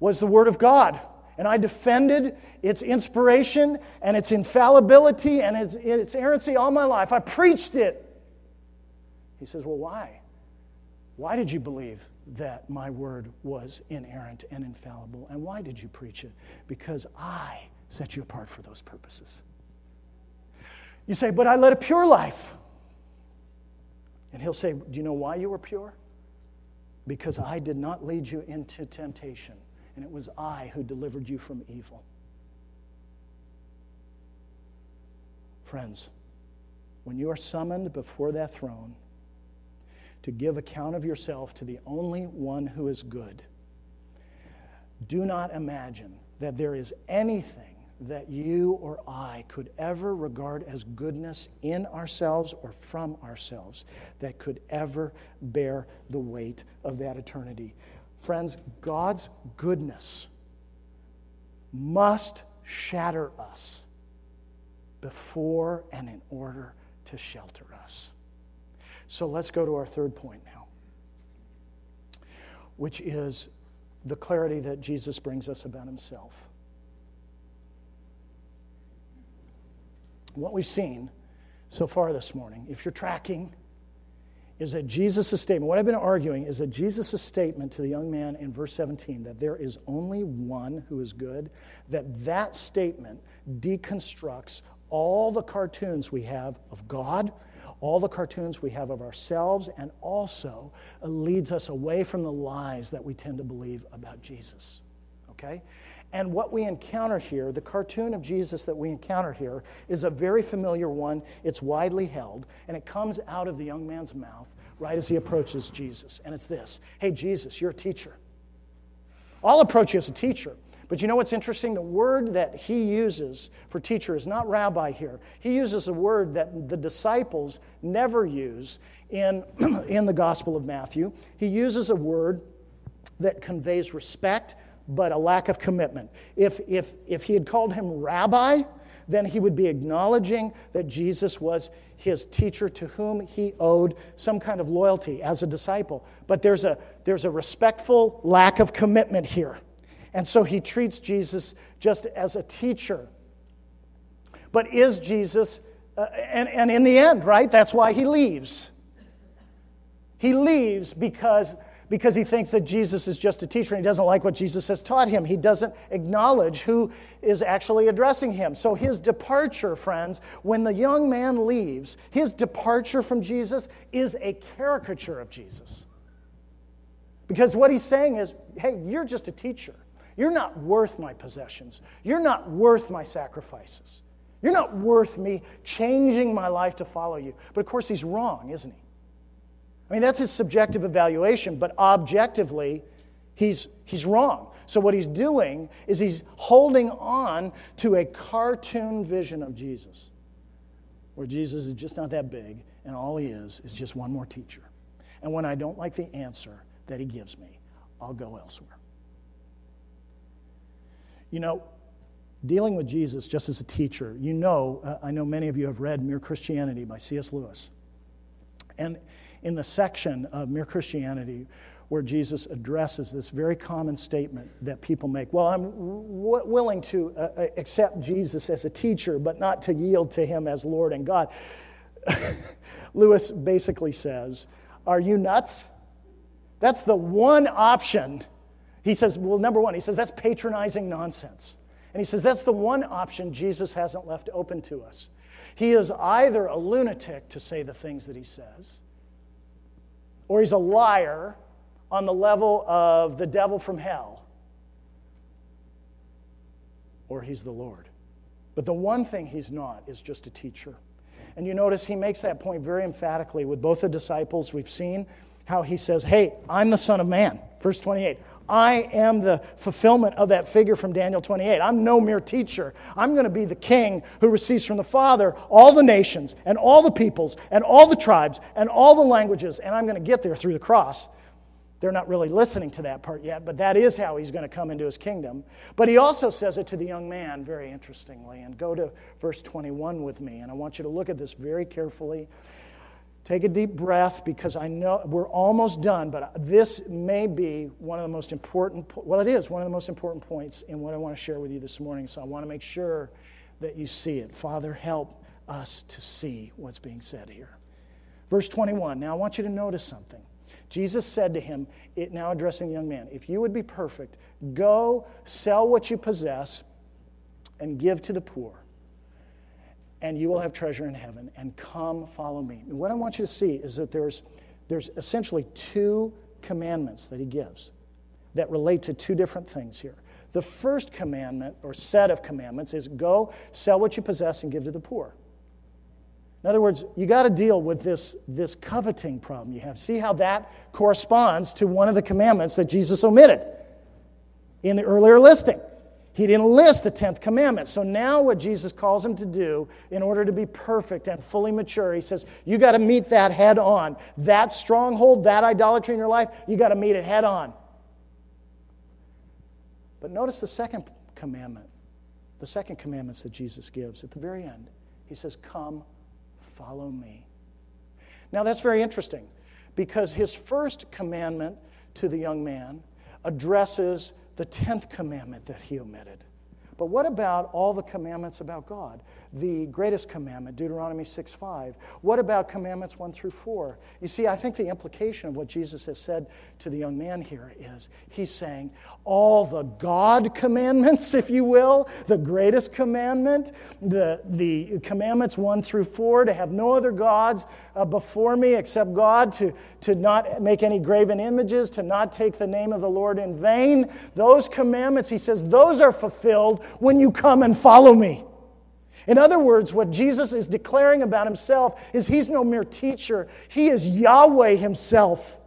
was the word of God, and I defended its inspiration and its infallibility and its, its errancy all my life. I preached it. He says, Well, why? Why did you believe that my word was inerrant and infallible? And why did you preach it? Because I set you apart for those purposes. You say, But I led a pure life. And he'll say, Do you know why you were pure? Because I did not lead you into temptation, and it was I who delivered you from evil. Friends, when you are summoned before that throne to give account of yourself to the only one who is good, do not imagine that there is anything that you or I could ever regard as goodness in ourselves or from ourselves that could ever bear the weight of that eternity. Friends, God's goodness must shatter us before and in order to shelter us. So let's go to our third point now, which is the clarity that Jesus brings us about himself. What we've seen so far this morning, if you're tracking, is that Jesus' statement, what I've been arguing is that Jesus' statement to the young man in verse 17, that there is only one who is good, that that statement deconstructs all the cartoons we have of God, all the cartoons we have of ourselves, and also uh, leads us away from the lies that we tend to believe about Jesus. Okay? And what we encounter here, the cartoon of Jesus that we encounter here, is a very familiar one. It's widely held, and it comes out of the young man's mouth right as he approaches Jesus. And it's this Hey, Jesus, you're a teacher. I'll approach you as a teacher. But you know what's interesting? The word that he uses for teacher is not rabbi here. He uses a word that the disciples never use in, in the Gospel of Matthew. He uses a word that conveys respect but a lack of commitment. If, if, if he had called him rabbi, then he would be acknowledging that Jesus was his teacher to whom he owed some kind of loyalty as a disciple. But there's a, there's a respectful lack of commitment here. And so he treats Jesus just as a teacher. But is Jesus, uh, and, and in the end, right, that's why he leaves. He leaves because, because he thinks that Jesus is just a teacher and he doesn't like what Jesus has taught him. He doesn't acknowledge who is actually addressing him. So his departure, friends, when the young man leaves, his departure from Jesus is a caricature of Jesus. Because what he's saying is, hey, you're just a teacher. You're not worth my possessions. You're not worth my sacrifices. You're not worth me changing my life to follow you. But of course, he's wrong, isn't he? I mean, that's his subjective evaluation, but objectively, he's, he's wrong. So, what he's doing is he's holding on to a cartoon vision of Jesus, where Jesus is just not that big, and all he is is just one more teacher. And when I don't like the answer that he gives me, I'll go elsewhere. You know, dealing with Jesus just as a teacher, you know, uh, I know many of you have read Mere Christianity by C.S. Lewis. And in the section of Mere Christianity where Jesus addresses this very common statement that people make Well, I'm w- willing to uh, uh, accept Jesus as a teacher, but not to yield to him as Lord and God. Lewis basically says, Are you nuts? That's the one option. He says, Well, number one, he says, That's patronizing nonsense. And he says, That's the one option Jesus hasn't left open to us. He is either a lunatic to say the things that he says, or he's a liar on the level of the devil from hell, or he's the Lord. But the one thing he's not is just a teacher. And you notice he makes that point very emphatically with both the disciples. We've seen how he says, Hey, I'm the Son of Man. Verse 28. I am the fulfillment of that figure from Daniel 28. I'm no mere teacher. I'm going to be the king who receives from the Father all the nations and all the peoples and all the tribes and all the languages, and I'm going to get there through the cross. They're not really listening to that part yet, but that is how he's going to come into his kingdom. But he also says it to the young man very interestingly. And go to verse 21 with me, and I want you to look at this very carefully. Take a deep breath because I know we're almost done, but this may be one of the most important, well, it is one of the most important points in what I want to share with you this morning. So I want to make sure that you see it. Father, help us to see what's being said here. Verse 21. Now I want you to notice something. Jesus said to him, it, now addressing the young man, If you would be perfect, go sell what you possess and give to the poor and you will have treasure in heaven, and come follow me. And what I want you to see is that there's, there's essentially two commandments that he gives that relate to two different things here. The first commandment, or set of commandments, is go sell what you possess and give to the poor. In other words, you got to deal with this, this coveting problem you have. See how that corresponds to one of the commandments that Jesus omitted in the earlier listing. He didn't list the 10th commandment. So now, what Jesus calls him to do in order to be perfect and fully mature, he says, You got to meet that head on. That stronghold, that idolatry in your life, you got to meet it head on. But notice the second commandment, the second commandments that Jesus gives at the very end. He says, Come, follow me. Now, that's very interesting because his first commandment to the young man addresses the 10th commandment that he omitted. But what about all the commandments about God? The greatest commandment, Deuteronomy 6 5. What about commandments 1 through 4? You see, I think the implication of what Jesus has said to the young man here is he's saying all the God commandments, if you will, the greatest commandment, the, the commandments 1 through 4, to have no other gods uh, before me except God, to, to not make any graven images, to not take the name of the Lord in vain. Those commandments, he says, those are fulfilled when you come and follow me. In other words, what Jesus is declaring about himself is he's no mere teacher, he is Yahweh himself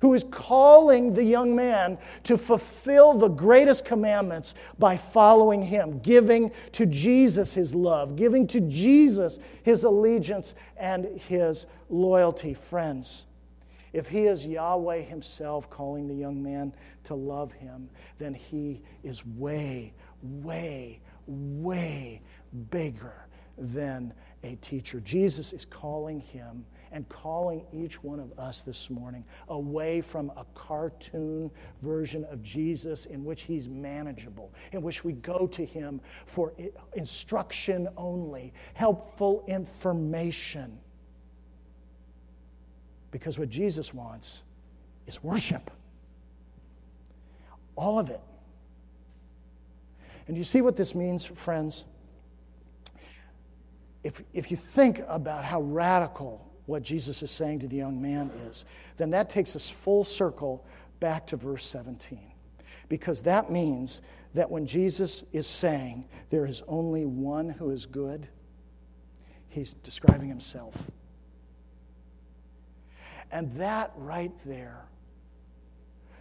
who is calling the young man to fulfill the greatest commandments by following him, giving to Jesus his love, giving to Jesus his allegiance and his loyalty. Friends, if he is Yahweh himself calling the young man to love him, then he is way, way, way bigger than a teacher. Jesus is calling him and calling each one of us this morning away from a cartoon version of Jesus in which he's manageable, in which we go to him for instruction only, helpful information. Because what Jesus wants is worship. All of it. And you see what this means, friends? If, if you think about how radical what Jesus is saying to the young man is, then that takes us full circle back to verse 17. Because that means that when Jesus is saying there is only one who is good, he's describing himself. And that right there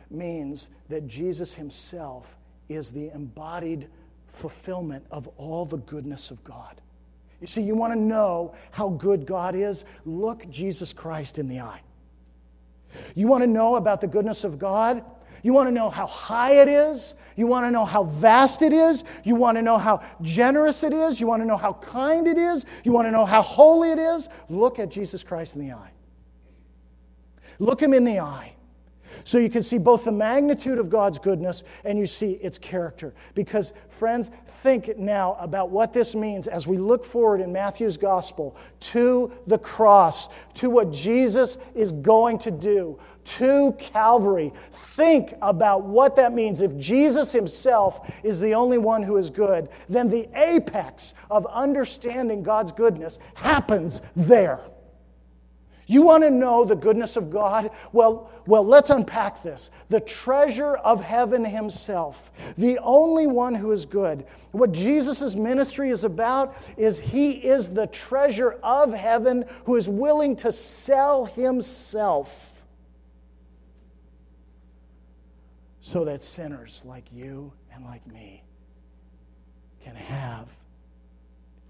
means that Jesus himself is the embodied fulfillment of all the goodness of God. You see, you want to know how good God is? Look Jesus Christ in the eye. You want to know about the goodness of God? You want to know how high it is? You want to know how vast it is? You want to know how generous it is? You want to know how kind it is? You want to know how holy it is? Look at Jesus Christ in the eye. Look him in the eye. So you can see both the magnitude of God's goodness and you see its character. Because, friends, think now about what this means as we look forward in Matthew's gospel to the cross, to what Jesus is going to do, to Calvary. Think about what that means. If Jesus himself is the only one who is good, then the apex of understanding God's goodness happens there. You want to know the goodness of God? Well, well, let's unpack this. The treasure of heaven himself, the only one who is good. What Jesus' ministry is about is he is the treasure of heaven who is willing to sell himself so that sinners like you and like me can have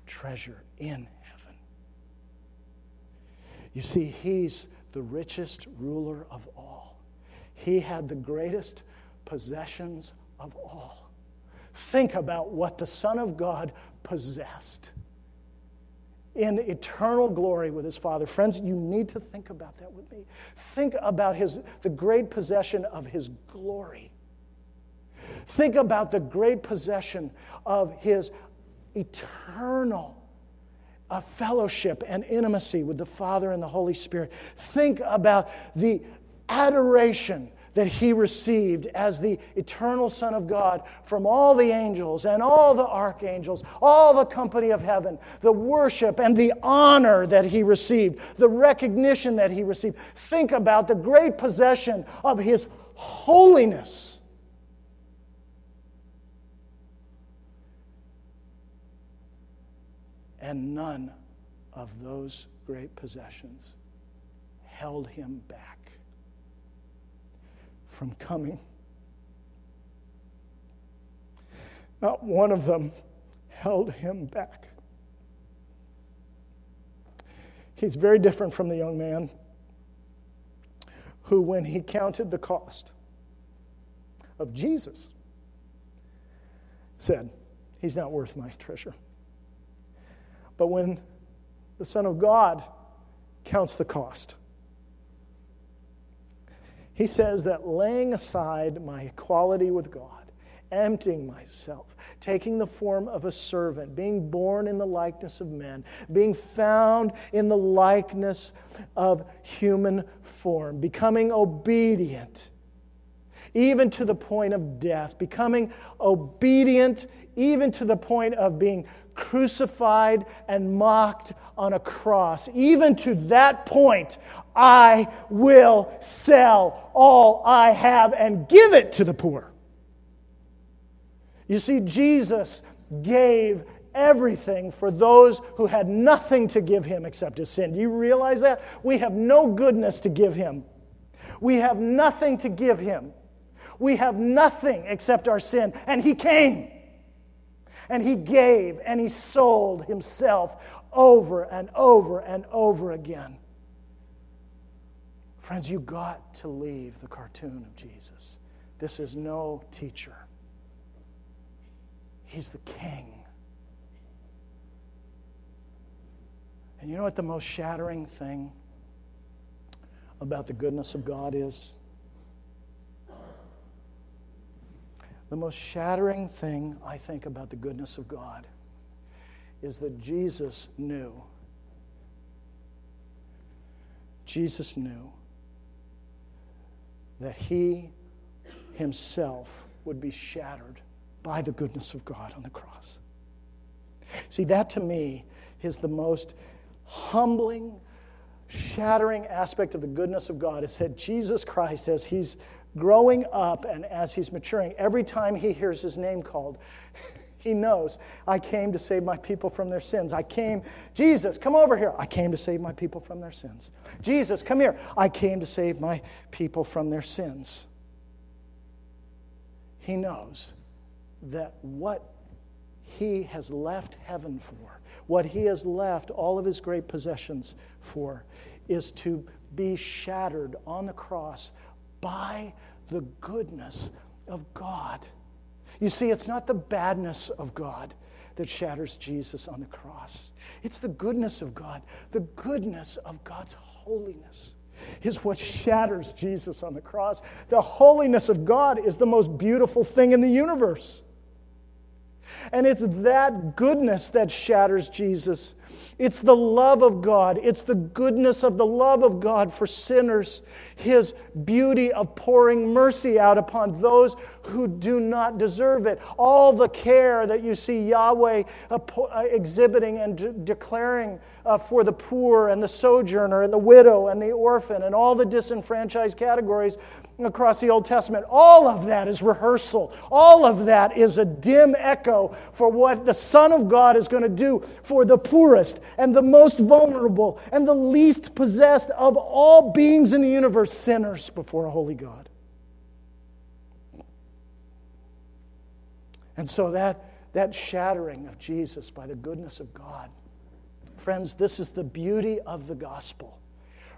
treasure in you see, he's the richest ruler of all. He had the greatest possessions of all. Think about what the Son of God possessed in eternal glory with his Father. Friends, you need to think about that with me. Think about his, the great possession of his glory. Think about the great possession of his eternal a fellowship and intimacy with the Father and the Holy Spirit. Think about the adoration that he received as the eternal Son of God from all the angels and all the archangels, all the company of heaven, the worship and the honor that he received, the recognition that he received. Think about the great possession of his holiness And none of those great possessions held him back from coming. Not one of them held him back. He's very different from the young man who, when he counted the cost of Jesus, said, He's not worth my treasure. But when the Son of God counts the cost, he says that laying aside my equality with God, emptying myself, taking the form of a servant, being born in the likeness of men, being found in the likeness of human form, becoming obedient, even to the point of death, becoming obedient even to the point of being crucified and mocked on a cross. Even to that point, I will sell all I have and give it to the poor. You see, Jesus gave everything for those who had nothing to give him except his sin. Do you realize that? We have no goodness to give him. We have nothing to give him. We have nothing except our sin. And he came and he gave and he sold himself over and over and over again. Friends, you got to leave the cartoon of Jesus. This is no teacher, he's the king. And you know what the most shattering thing about the goodness of God is? The most shattering thing I think about the goodness of God is that Jesus knew. Jesus knew that he himself would be shattered by the goodness of God on the cross. See, that to me is the most humbling, shattering aspect of the goodness of God is that Jesus Christ, as he's growing up and as he's maturing, every time he hears his name called, he knows, I came to save my people from their sins. I came, Jesus, come over here. I came to save my people from their sins. Jesus, come here. I came to save my people from their sins. He knows that what he has left heaven for, what he has left all of his great possessions for, is to be shattered on the cross by the goodness of God. You see, it's not the badness of God that shatters Jesus on the cross, it's the goodness of God. The goodness of God's holiness is what shatters Jesus on the cross. The holiness of God is the most beautiful thing in the universe. And it's that goodness that shatters Jesus. It's the love of God. It's the goodness of the love of God for sinners. His beauty of pouring mercy out upon those who do not deserve it. All the care that you see Yahweh uh, exhibiting and de- declaring uh, for the poor and the sojourner and the widow and the orphan and all the disenfranchised categories across the Old Testament. All of that is rehearsal. All of that is a dim echo for what the Son of God is going to do for the poorest and the most vulnerable and the least possessed of all beings in the universe, sinners before a holy God. And so that, that shattering of Jesus by the goodness of God, friends, this is the beauty of the gospel,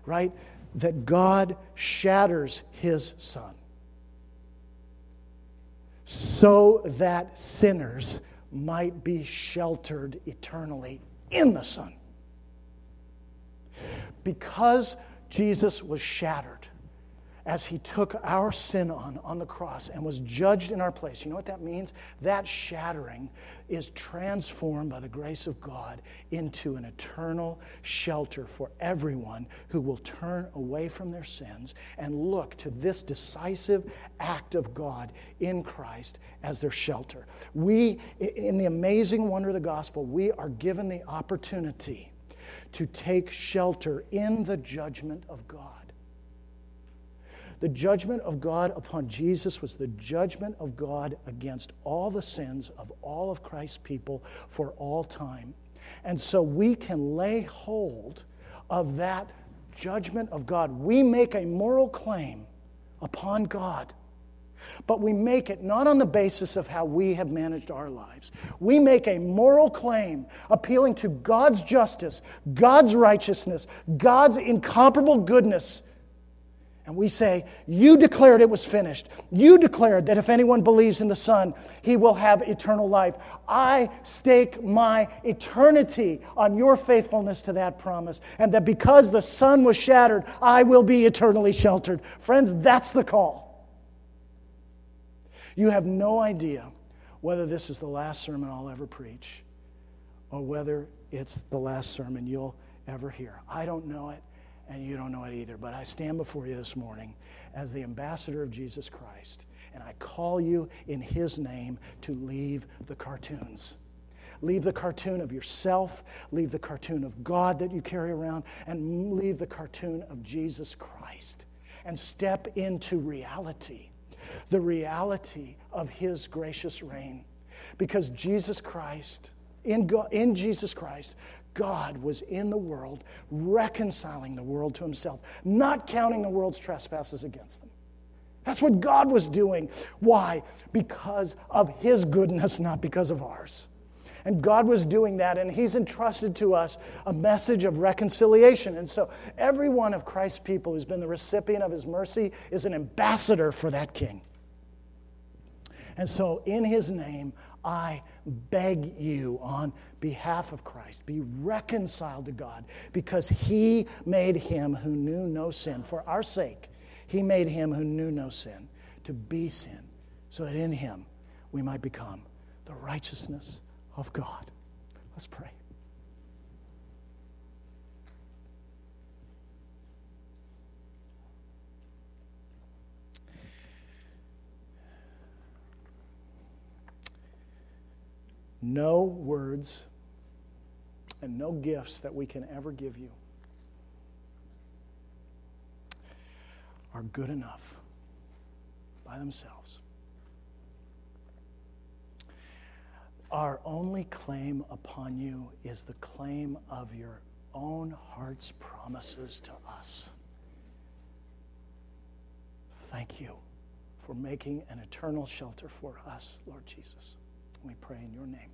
right? That God shatters his son so that sinners might be sheltered eternally in the Son. Because Jesus was shattered, as he took our sin on on the cross and was judged in our place. You know what that means? That shattering is transformed by the grace of God into an eternal shelter for everyone who will turn away from their sins and look to this decisive act of God in Christ as their shelter. We, in the amazing wonder of the gospel, we are given the opportunity to take shelter in the judgment of God. The judgment of God upon Jesus was the judgment of God against all the sins of all of Christ's people for all time. And so we can lay hold of that judgment of God. We make a moral claim upon God. But we make it not on the basis of how we have managed our lives. We make a moral claim appealing to God's justice, God's righteousness, God's incomparable goodness and we say, You declared it was finished. You declared that if anyone believes in the Son, he will have eternal life. I stake my eternity on your faithfulness to that promise. And that because the Son was shattered, I will be eternally sheltered. Friends, that's the call. You have no idea whether this is the last sermon I'll ever preach or whether it's the last sermon you'll ever hear. I don't know it and you don't know it either. But I stand before you this morning as the ambassador of Jesus Christ, and I call you in His name to leave the cartoons. Leave the cartoon of yourself, leave the cartoon of God that you carry around, and leave the cartoon of Jesus Christ. And step into reality, the reality of His gracious reign. Because Jesus Christ, in, God, in Jesus Christ, God was in the world, reconciling the world to himself, not counting the world's trespasses against them. That's what God was doing. Why? Because of his goodness, not because of ours. And God was doing that, and He's entrusted to us a message of reconciliation. And so, every one of Christ's people who's been the recipient of His mercy is an ambassador for that King. And so, in His name, I beg you on behalf of Christ, be reconciled to God because He made Him who knew no sin for our sake. He made Him who knew no sin to be sin so that in Him we might become the righteousness of God. Let's pray. No words and no gifts that we can ever give you are good enough by themselves. Our only claim upon you is the claim of your own heart's promises to us. Thank you for making an eternal shelter for us, Lord Jesus. We pray in your name.